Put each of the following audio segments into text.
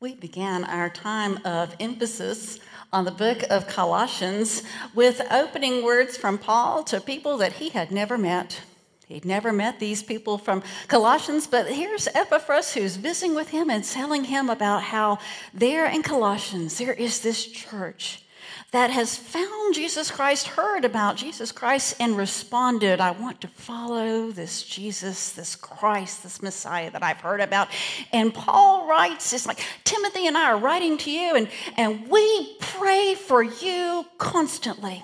We began our time of emphasis on the book of Colossians with opening words from Paul to people that he had never met. He'd never met these people from Colossians, but here's Epaphras who's visiting with him and telling him about how there in Colossians there is this church that has found Jesus Christ, heard about Jesus Christ, and responded, I want to follow this Jesus, this Christ, this Messiah that I've heard about. And Paul writes, it's like Timothy and I are writing to you, and, and we pray for you constantly.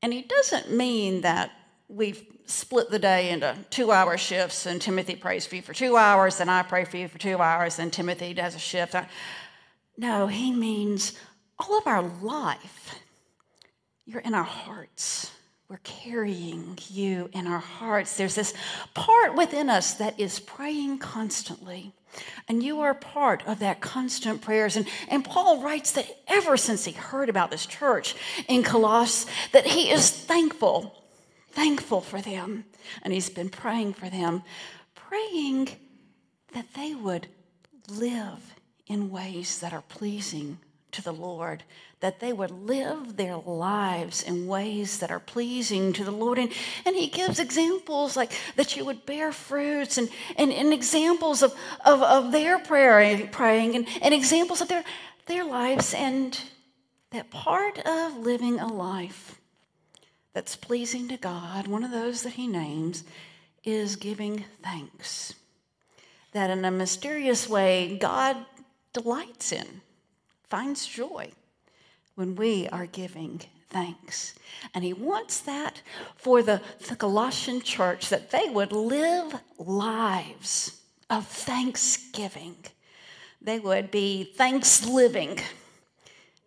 And he doesn't mean that we've split the day into two hour shifts and Timothy prays for you for two hours and I pray for you for two hours and Timothy does a shift. No, he means all of our life, you're in our hearts. We're carrying you in our hearts. There's this part within us that is praying constantly. And you are part of that constant prayers. And, and Paul writes that ever since he heard about this church in Colossus, that he is thankful, thankful for them. And he's been praying for them, praying that they would live in ways that are pleasing to the Lord, that they would live their lives in ways that are pleasing to the Lord. And, and he gives examples like that you would bear fruits and, and, and examples of, of, of their prayer, praying and, and examples of their, their lives. And that part of living a life that's pleasing to God, one of those that he names, is giving thanks. That in a mysterious way, God delights in finds joy when we are giving thanks. And he wants that for the, the Colossian church that they would live lives of thanksgiving. They would be thanks living.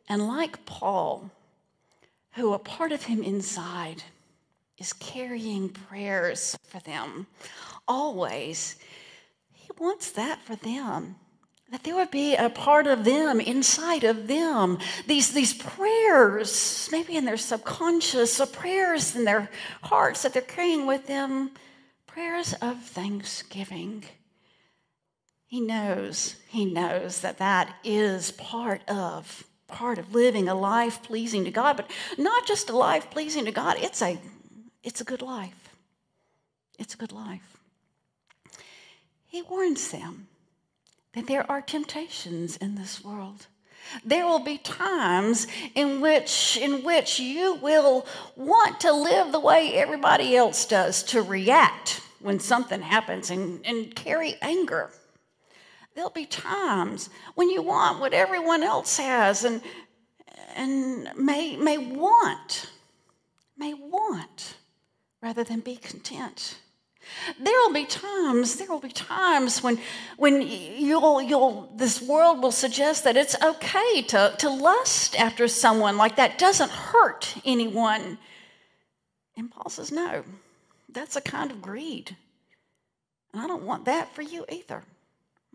And like Paul, who a part of him inside is carrying prayers for them always, he wants that for them that there would be a part of them inside of them. These, these prayers maybe in their subconscious or prayers in their hearts that they're carrying with them prayers of thanksgiving. He knows he knows that that is part of part of living a life pleasing to god but not just a life pleasing to god it's a it's a good life. It's a good life. He warns them that there are temptations in this world. There will be times in which, in which you will want to live the way everybody else does, to react when something happens and, and carry anger. There'll be times when you want what everyone else has and, and may, may want, may want rather than be content. There will be times, there will be times when, when you'll, you'll, this world will suggest that it's okay to, to lust after someone like that doesn't hurt anyone. And Paul says, no, that's a kind of greed. And I don't want that for you either.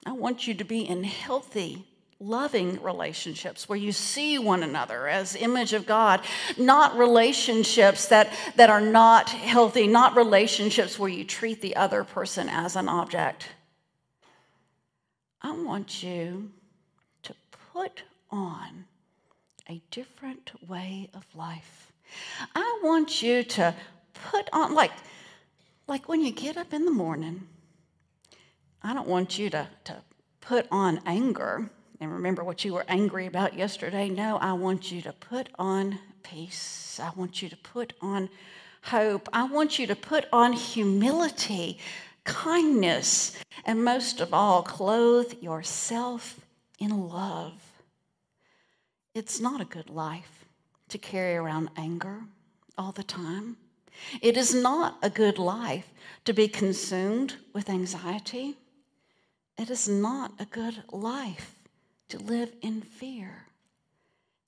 I want you to be in healthy loving relationships where you see one another as image of god not relationships that, that are not healthy not relationships where you treat the other person as an object. I want you to put on a different way of life. I want you to put on like like when you get up in the morning i don't want you to, to put on anger and remember what you were angry about yesterday. No, I want you to put on peace. I want you to put on hope. I want you to put on humility, kindness, and most of all, clothe yourself in love. It's not a good life to carry around anger all the time. It is not a good life to be consumed with anxiety. It is not a good life to live in fear.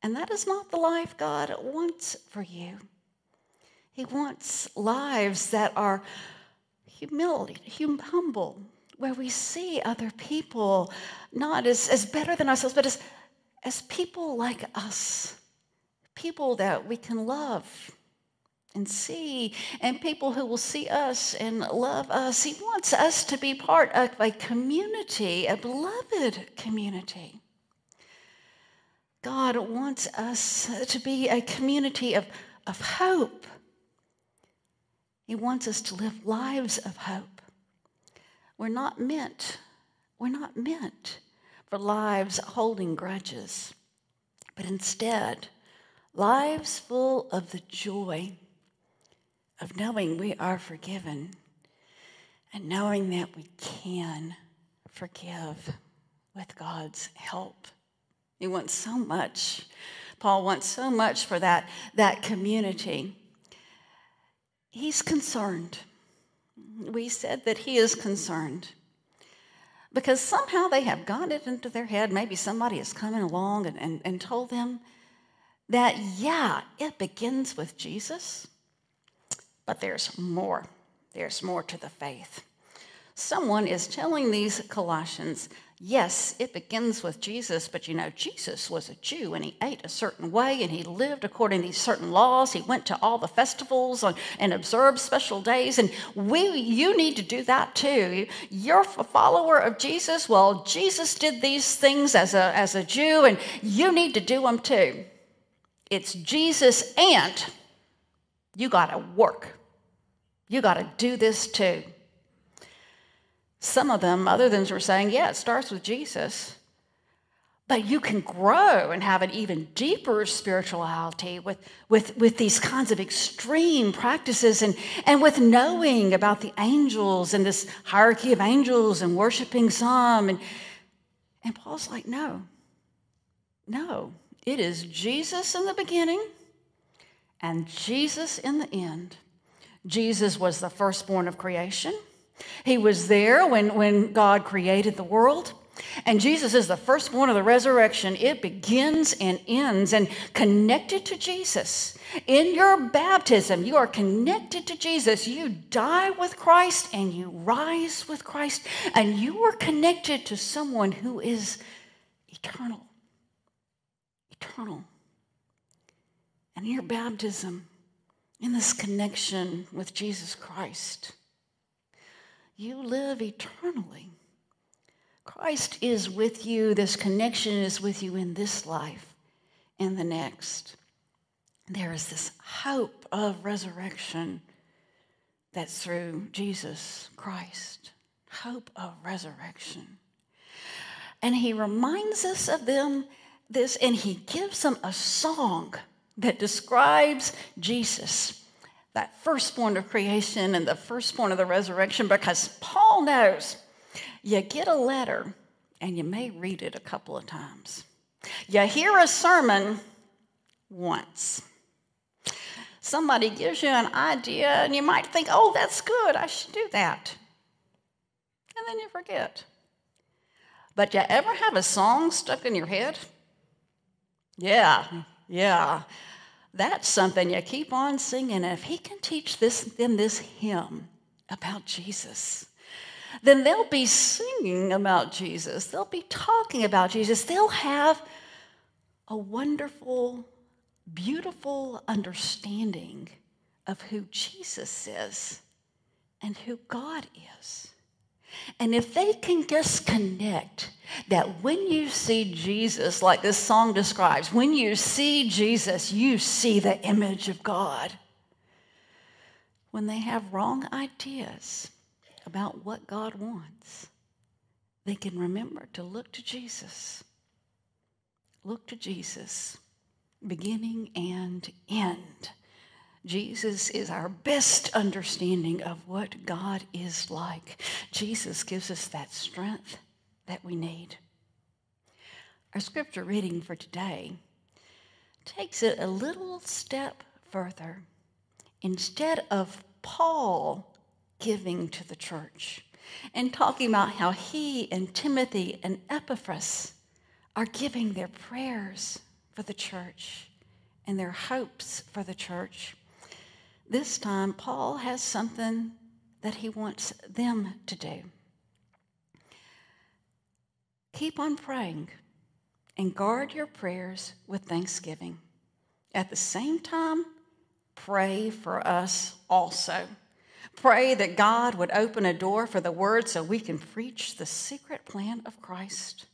And that is not the life God wants for you. He wants lives that are humility, hum, humble, where we see other people not as, as better than ourselves, but as, as people like us, people that we can love and see, and people who will see us and love us. He wants us to be part of a community, a beloved community. God wants us to be a community of, of hope. He wants us to live lives of hope. We're not meant, we're not meant for lives holding grudges, but instead, lives full of the joy of knowing we are forgiven and knowing that we can forgive with God's help. He wants so much. Paul wants so much for that, that community. He's concerned. We said that he is concerned because somehow they have got it into their head. Maybe somebody is coming along and, and, and told them that, yeah, it begins with Jesus, but there's more. There's more to the faith. Someone is telling these Colossians yes, it begins with Jesus, but you know, Jesus was a Jew and he ate a certain way and he lived according to these certain laws. He went to all the festivals and observed special days. And we, you need to do that too. You're a follower of Jesus. Well, Jesus did these things as a, as a Jew and you need to do them too. It's Jesus and you got to work. You got to do this too. Some of them, other than were saying, yeah, it starts with Jesus. But you can grow and have an even deeper spirituality with, with, with these kinds of extreme practices and, and with knowing about the angels and this hierarchy of angels and worshiping some. And, and Paul's like, no, no. It is Jesus in the beginning and Jesus in the end. Jesus was the firstborn of creation. He was there when, when God created the world. And Jesus is the firstborn of the resurrection. It begins and ends and connected to Jesus. In your baptism, you are connected to Jesus. You die with Christ and you rise with Christ, and you are connected to someone who is eternal. Eternal. And in your baptism, in this connection with Jesus Christ, you live eternally. Christ is with you. This connection is with you in this life and the next. There is this hope of resurrection that's through Jesus Christ. Hope of resurrection. And he reminds us of them this, and he gives them a song that describes Jesus that firstborn of creation and the firstborn of the resurrection because Paul knows you get a letter and you may read it a couple of times. You hear a sermon once. Somebody gives you an idea and you might think, oh, that's good, I should do that. And then you forget. But you ever have a song stuck in your head? Yeah, yeah that's something you keep on singing. And if he can teach this, them this hymn about Jesus, then they'll be singing about Jesus. They'll be talking about Jesus. They'll have a wonderful, beautiful understanding of who Jesus is and who God is. And if they can just connect that when you see Jesus, like this song describes, when you see Jesus, you see the image of God. When they have wrong ideas about what God wants, they can remember to look to Jesus. Look to Jesus, beginning and end. Jesus is our best understanding of what God is like. Jesus gives us that strength that we need. Our scripture reading for today takes it a little step further. Instead of Paul giving to the church and talking about how he and Timothy and Epaphras are giving their prayers for the church and their hopes for the church, this time, Paul has something that he wants them to do. Keep on praying and guard your prayers with thanksgiving. At the same time, pray for us also. Pray that God would open a door for the word so we can preach the secret plan of Christ,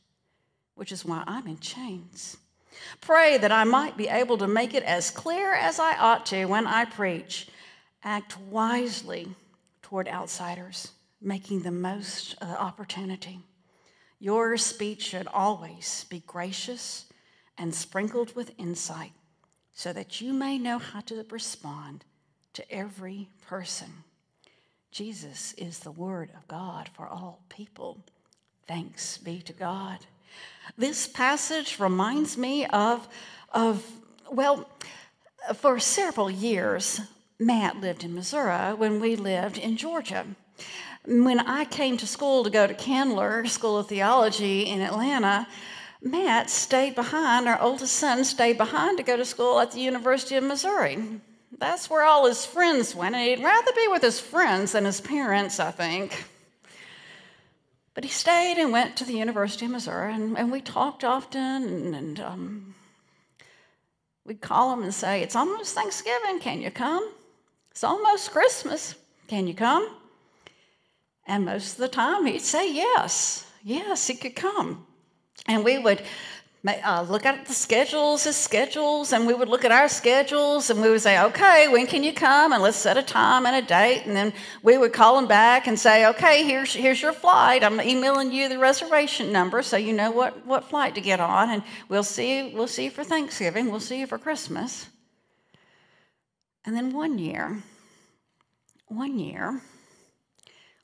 which is why I'm in chains. Pray that I might be able to make it as clear as I ought to when I preach. Act wisely toward outsiders, making the most of the opportunity. Your speech should always be gracious and sprinkled with insight so that you may know how to respond to every person. Jesus is the Word of God for all people. Thanks be to God. This passage reminds me of, of well, for several years, Matt lived in Missouri when we lived in Georgia. When I came to school to go to Candler School of Theology in Atlanta, Matt stayed behind, our oldest son stayed behind to go to school at the University of Missouri. That's where all his friends went, and he'd rather be with his friends than his parents, I think. But he stayed and went to the University of Missouri, and, and we talked often, and, and um, we'd call him and say, It's almost Thanksgiving, can you come? It's almost Christmas, can you come? And most of the time he'd say yes, yes, he could come. And we would uh, look at the schedules, his schedules, and we would look at our schedules and we would say, okay, when can you come? And let's set a time and a date. And then we would call him back and say, okay, here's, here's your flight. I'm emailing you the reservation number so you know what, what flight to get on. And we'll see, we'll see you for Thanksgiving. We'll see you for Christmas. And then one year, one year,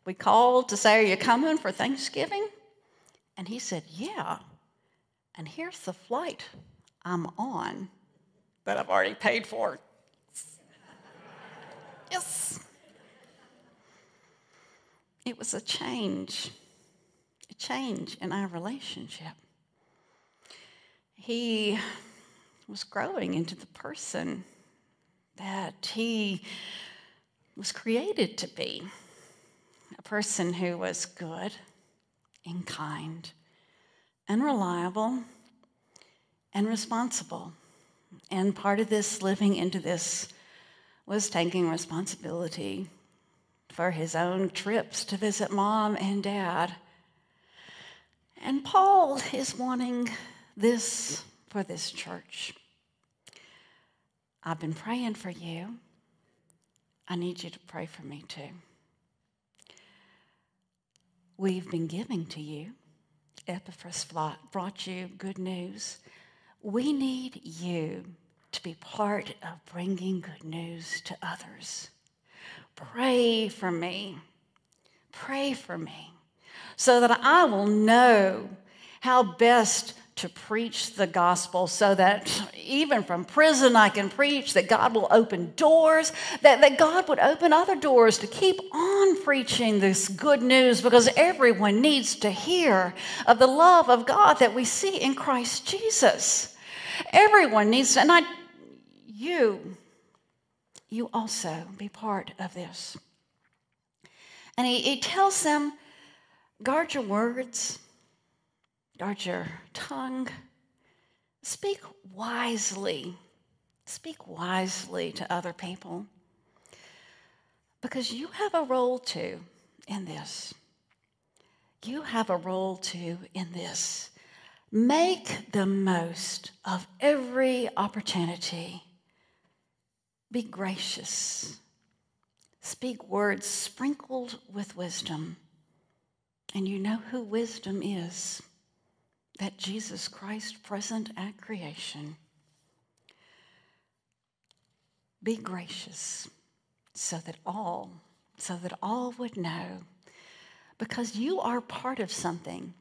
we called to say, are you coming for Thanksgiving? And he said, Yeah. And here's the flight I'm on that I've already paid for. yes. It was a change, a change in our relationship. He was growing into the person that he was created to be a person who was good and kind and reliable and responsible. And part of this living into this was taking responsibility for his own trips to visit mom and dad. And Paul is wanting this for this church. I've been praying for you. I need you to pray for me too. We've been giving to you. Epaphras brought you good news. We need you to be part of bringing good news to others. Pray for me. Pray for me so that I will know how best to preach the gospel so that even from prison I can preach, that God will open doors, that, that God would open other doors to keep on preaching this good news because everyone needs to hear of the love of God that we see in Christ Jesus. Everyone needs to, and I, you, you also be part of this. And he, he tells them, guard your words guard your tongue. Speak wisely. Speak wisely to other people because you have a role too in this. You have a role too in this. Make the most of every opportunity. Be gracious. Speak words sprinkled with wisdom. And you know who wisdom is that Jesus Christ present at creation. Be gracious so that all, so that all would know, because you are part of something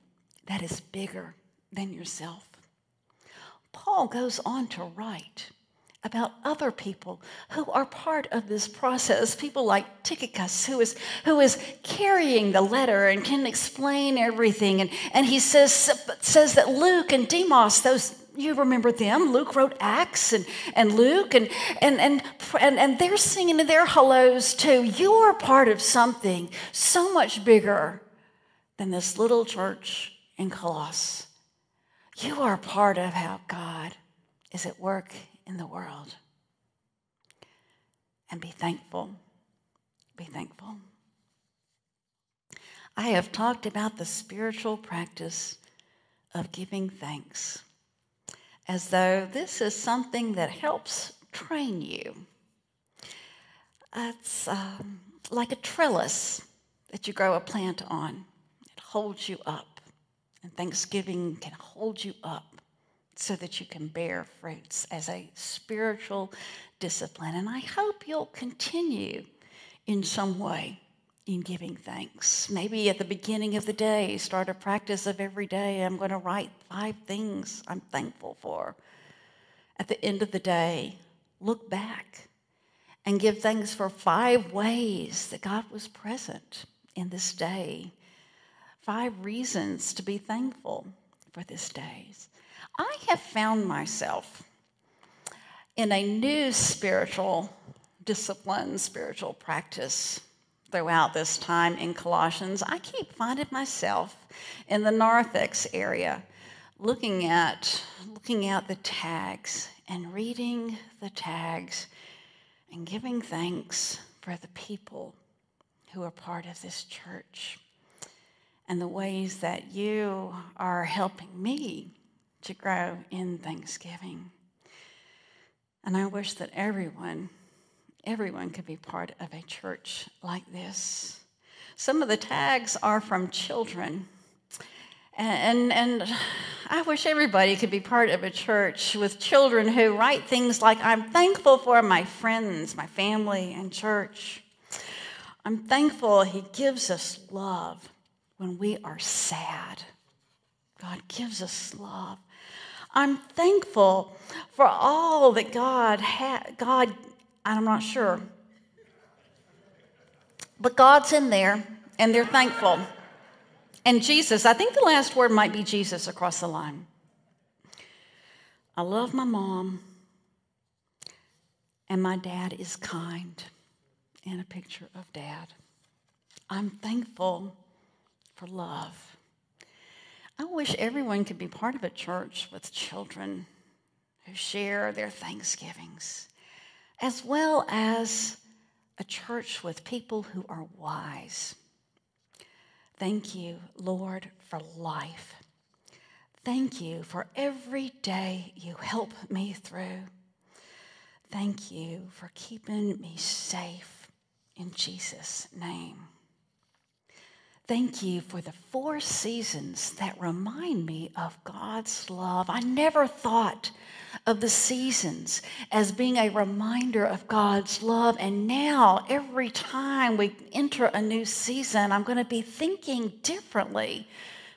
that is bigger than yourself. Paul goes on to write about other people who are part of this process. People like Tychicus, who is, who is carrying the letter and can explain everything. And, and he says, says that Luke and Demas, those you remember them. Luke wrote Acts and, and Luke, and, and, and, and, and they're singing their hellos too. You are part of something so much bigger than this little church in Colossus. You are part of how God is at work in the world. and be thankful. Be thankful. I have talked about the spiritual practice of giving thanks as though this is something that helps train you. It's um, like a trellis that you grow a plant on, it holds you up. And Thanksgiving can hold you up so that you can bear fruits as a spiritual discipline. And I hope you'll continue in some way in giving thanks. Maybe at the beginning of the day, start a practice of every day. I'm going to write five things I'm thankful for. At the end of the day, look back and give thanks for five ways that God was present in this day. Five reasons to be thankful for this day. I have found myself in a new spiritual discipline, spiritual practice throughout this time in Colossians. I keep finding myself in the narthex area looking at looking at the tags and reading the tags and giving thanks for the people who are part of this church and the ways that you are helping me to grow in Thanksgiving. And I wish that everyone, everyone could be part of a church like this. Some of the tags are from children. And, and, I wish everybody could be part of a church with children who write things like, I'm thankful for my friends, my family, and church. I'm thankful He gives us love when we are sad. God gives us love. I'm thankful for all that God had. God, I'm not sure. But God's in there, and they're thankful. And Jesus, I think the last word might be Jesus across the line. I love my mom, and my dad is kind. And a picture of dad. I'm thankful for love. I wish everyone could be part of a church with children who share their Thanksgivings, as well as a church with people who are wise Thank you, Lord, for life. Thank you for every day you help me through. Thank you for keeping me safe in Jesus' name. Thank you for the four seasons that remind me of God's love. I never thought of the seasons as being a reminder of God's love. And now, every time we enter a new season, I'm going to be thinking differently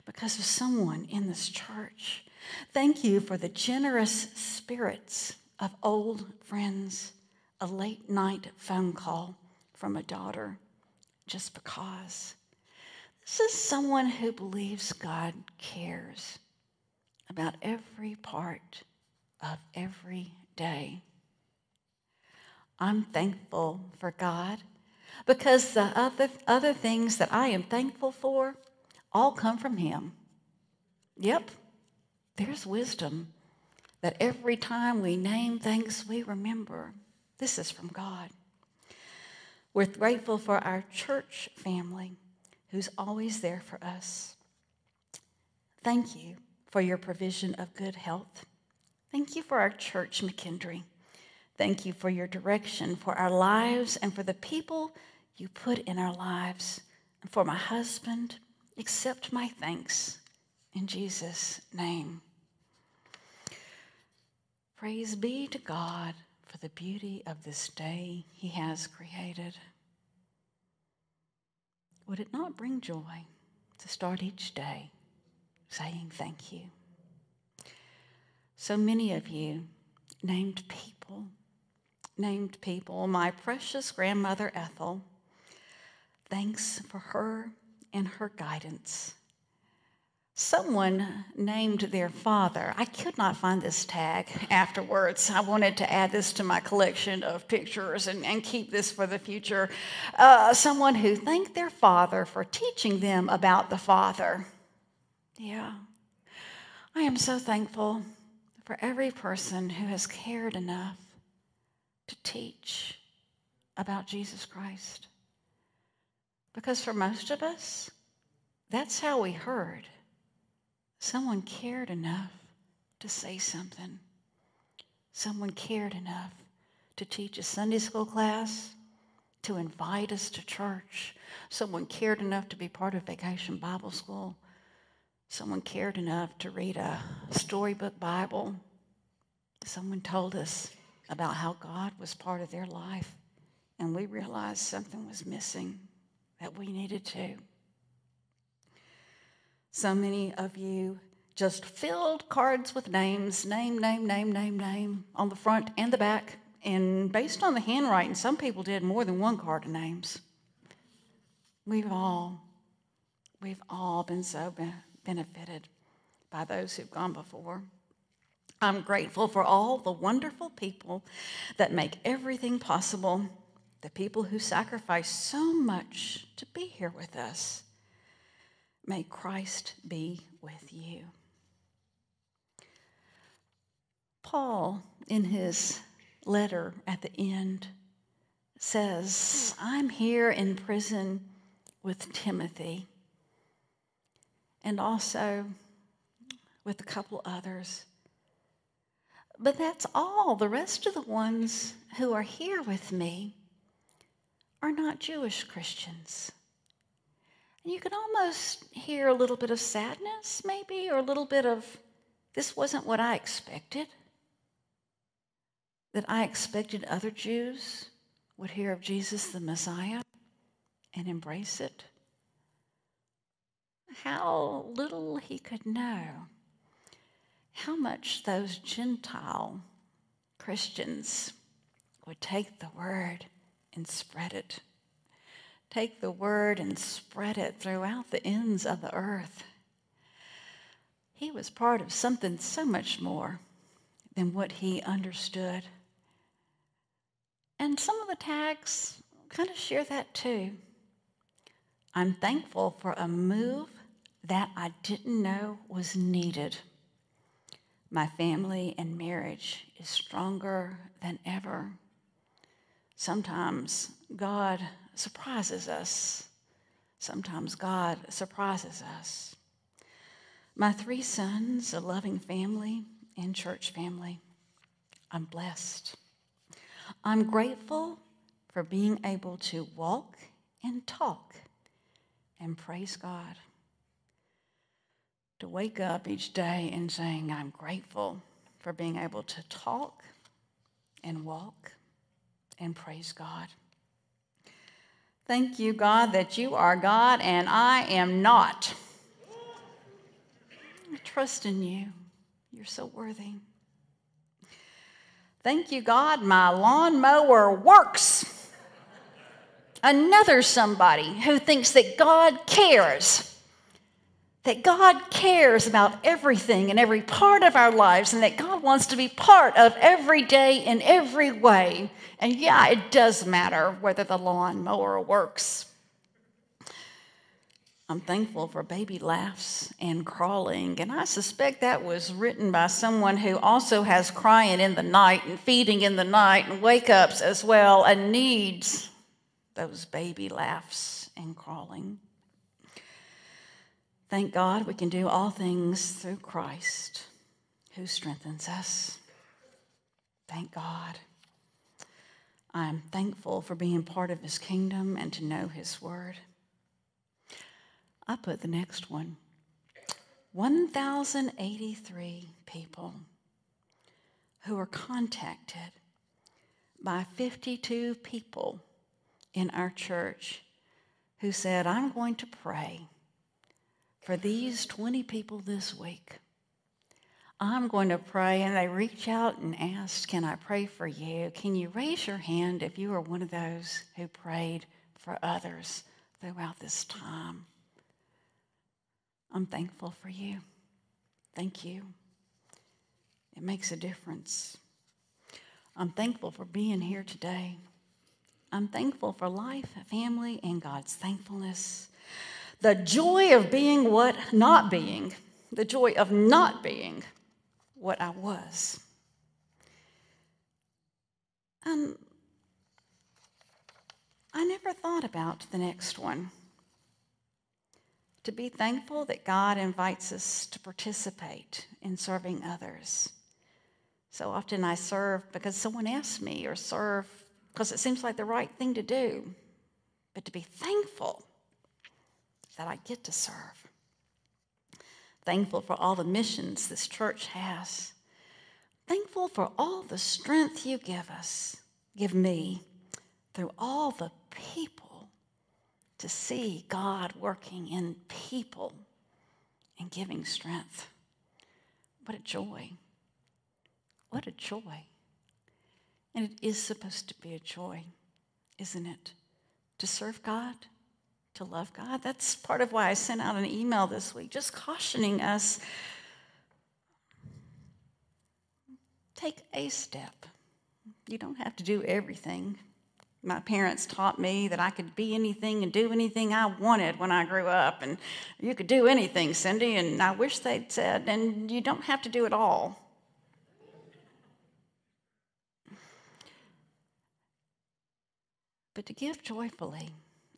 because of someone in this church. Thank you for the generous spirits of old friends, a late night phone call from a daughter just because. This is someone who believes God cares about every part of every day. I'm thankful for God because the other, other things that I am thankful for all come from Him. Yep, there's wisdom that every time we name things, we remember this is from God. We're grateful for our church family who's always there for us. Thank you for your provision of good health. Thank you for our church, McKendree. Thank you for your direction for our lives and for the people you put in our lives. And for my husband, accept my thanks in Jesus' name. Praise be to God for the beauty of this day he has created. Would it not bring joy to start each day saying thank you? So many of you named people, named people. My precious grandmother Ethel, thanks for her and her guidance Someone named their father. I could not find this tag afterwards. I wanted to add this to my collection of pictures and, and keep this for the future. Uh, someone who thanked their father for teaching them about the Father. Yeah. I am so thankful for every person who has cared enough to teach about Jesus Christ? Because for most of us, that's how we heard. Someone cared enough to say something. Someone cared enough to teach a Sunday school class, to invite us to church. Someone cared enough to be part of Vacation Bible School. Someone cared enough to read a storybook Bible. Someone told us about how God was part of their life, and we realized something was missing that we needed to. So many of you just filled cards with names, name, name, name, name, name, on the front and the back. And based on the handwriting, some people did more than one card of names. We've all, we've all been so benefited by those who've gone before. I'm grateful for all the wonderful people that make everything possible, the people who sacrifice so much to be here with us. May Christ be with you. Paul, in his letter at the end, says, I'm here in prison with Timothy and also with a couple others. But that's all. The rest of the ones who are here with me are not Jewish Christians. And you can almost hear a little bit of sadness, maybe, or a little bit of, this wasn't what I expected. That I expected other Jews would hear of Jesus the Messiah and embrace it. How little he could know how much those Gentile Christians would take the word and spread it. Take the word and spread it throughout the ends of the earth. He was part of something so much more than what he understood. And some of the tags kind of share that too. I'm thankful for a move that I didn't know was needed my family and marriage is stronger than ever. Sometimes God surprises us. Sometimes God surprises us. My three sons, a loving family and church family. I'm blessed. I'm grateful for being able to walk and talk and praise God to wake up each day and saying, I'm grateful for being able to talk and walk and praise God. Thank you, God, that you are God and I am not. I trust in you. You're so worthy. Thank you, God, my lawnmower works. Another somebody who thinks that God cares that God cares about everything and every part of our lives, and that God wants to be part of every day in every way. And yeah, it does matter whether the lawnmower works. I'm thankful for baby laughs and crawling, and I suspect that was written by someone who also has crying in the night and feeding in the night and wake ups as well and needs those baby laughs and crawling. Thank God we can do all things through Christ who strengthens us. Thank God. I'm thankful for being part of his kingdom and to know his word. I put the next one 1,083 people who were contacted by 52 people in our church who said, I'm going to pray for these 20 people this week. I'm going to pray, and they reach out and ask, Can I pray for you? Can you raise your hand if you are one of those who prayed for others throughout this time? I'm thankful for you. Thank you. It makes a difference. I'm thankful for being here today. I'm thankful for life, family, and God's thankfulness the joy of being what not being, the joy of not being what I was. And I never thought about the next one. To be thankful that God invites us to participate in serving others. So often I serve because someone asked me, or serve because it seems like the right thing to do. But to be thankful that I get to serve. Thankful for all the missions this church has. Thankful for all the strength you give us, give me, through all the people to see God working in people and giving strength. What a joy. What a joy. And it is supposed to be a joy, isn't it? To serve God, to love God. That's part of why I sent out an email this week, just cautioning us take a step. You don't have to do everything. My parents taught me that I could be anything and do anything I wanted when I grew up, and you could do anything, Cyndi, and I wish they'd said, and you don't have to do it all. But to give joyfully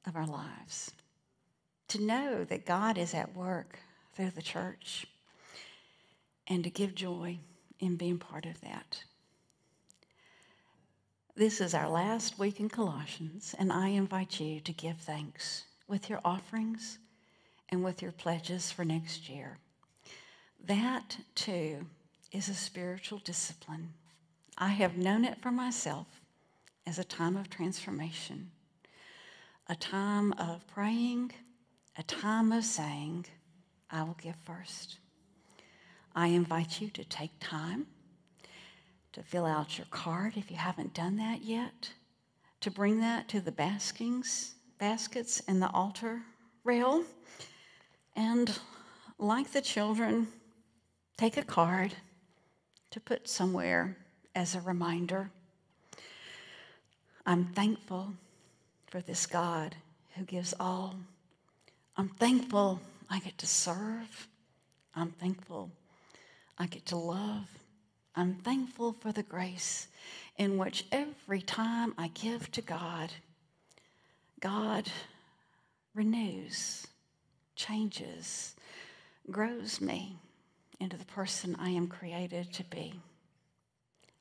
of our lives, to know that God is at work through the church, and to give joy in being part of that. This is our last week in Colossians, and I invite you to give thanks with your offerings and with your pledges for next year. That, too, is a spiritual discipline. I have known it for myself as a time of transformation, a time of praying, a time of saying, I will give first. I invite you to take time to fill out your card if you haven't done that yet, to bring that to the baskings, baskets in the altar rail, and like the children, take a card to put somewhere as a reminder. I'm thankful for this God who gives all. I'm thankful I get to serve. I'm thankful I get to love. I'm thankful for the grace in which every time I give to God, God renews, changes, grows me into the person I am created to be.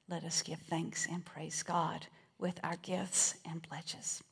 Let us give thanks and praise God with our gifts and pledges.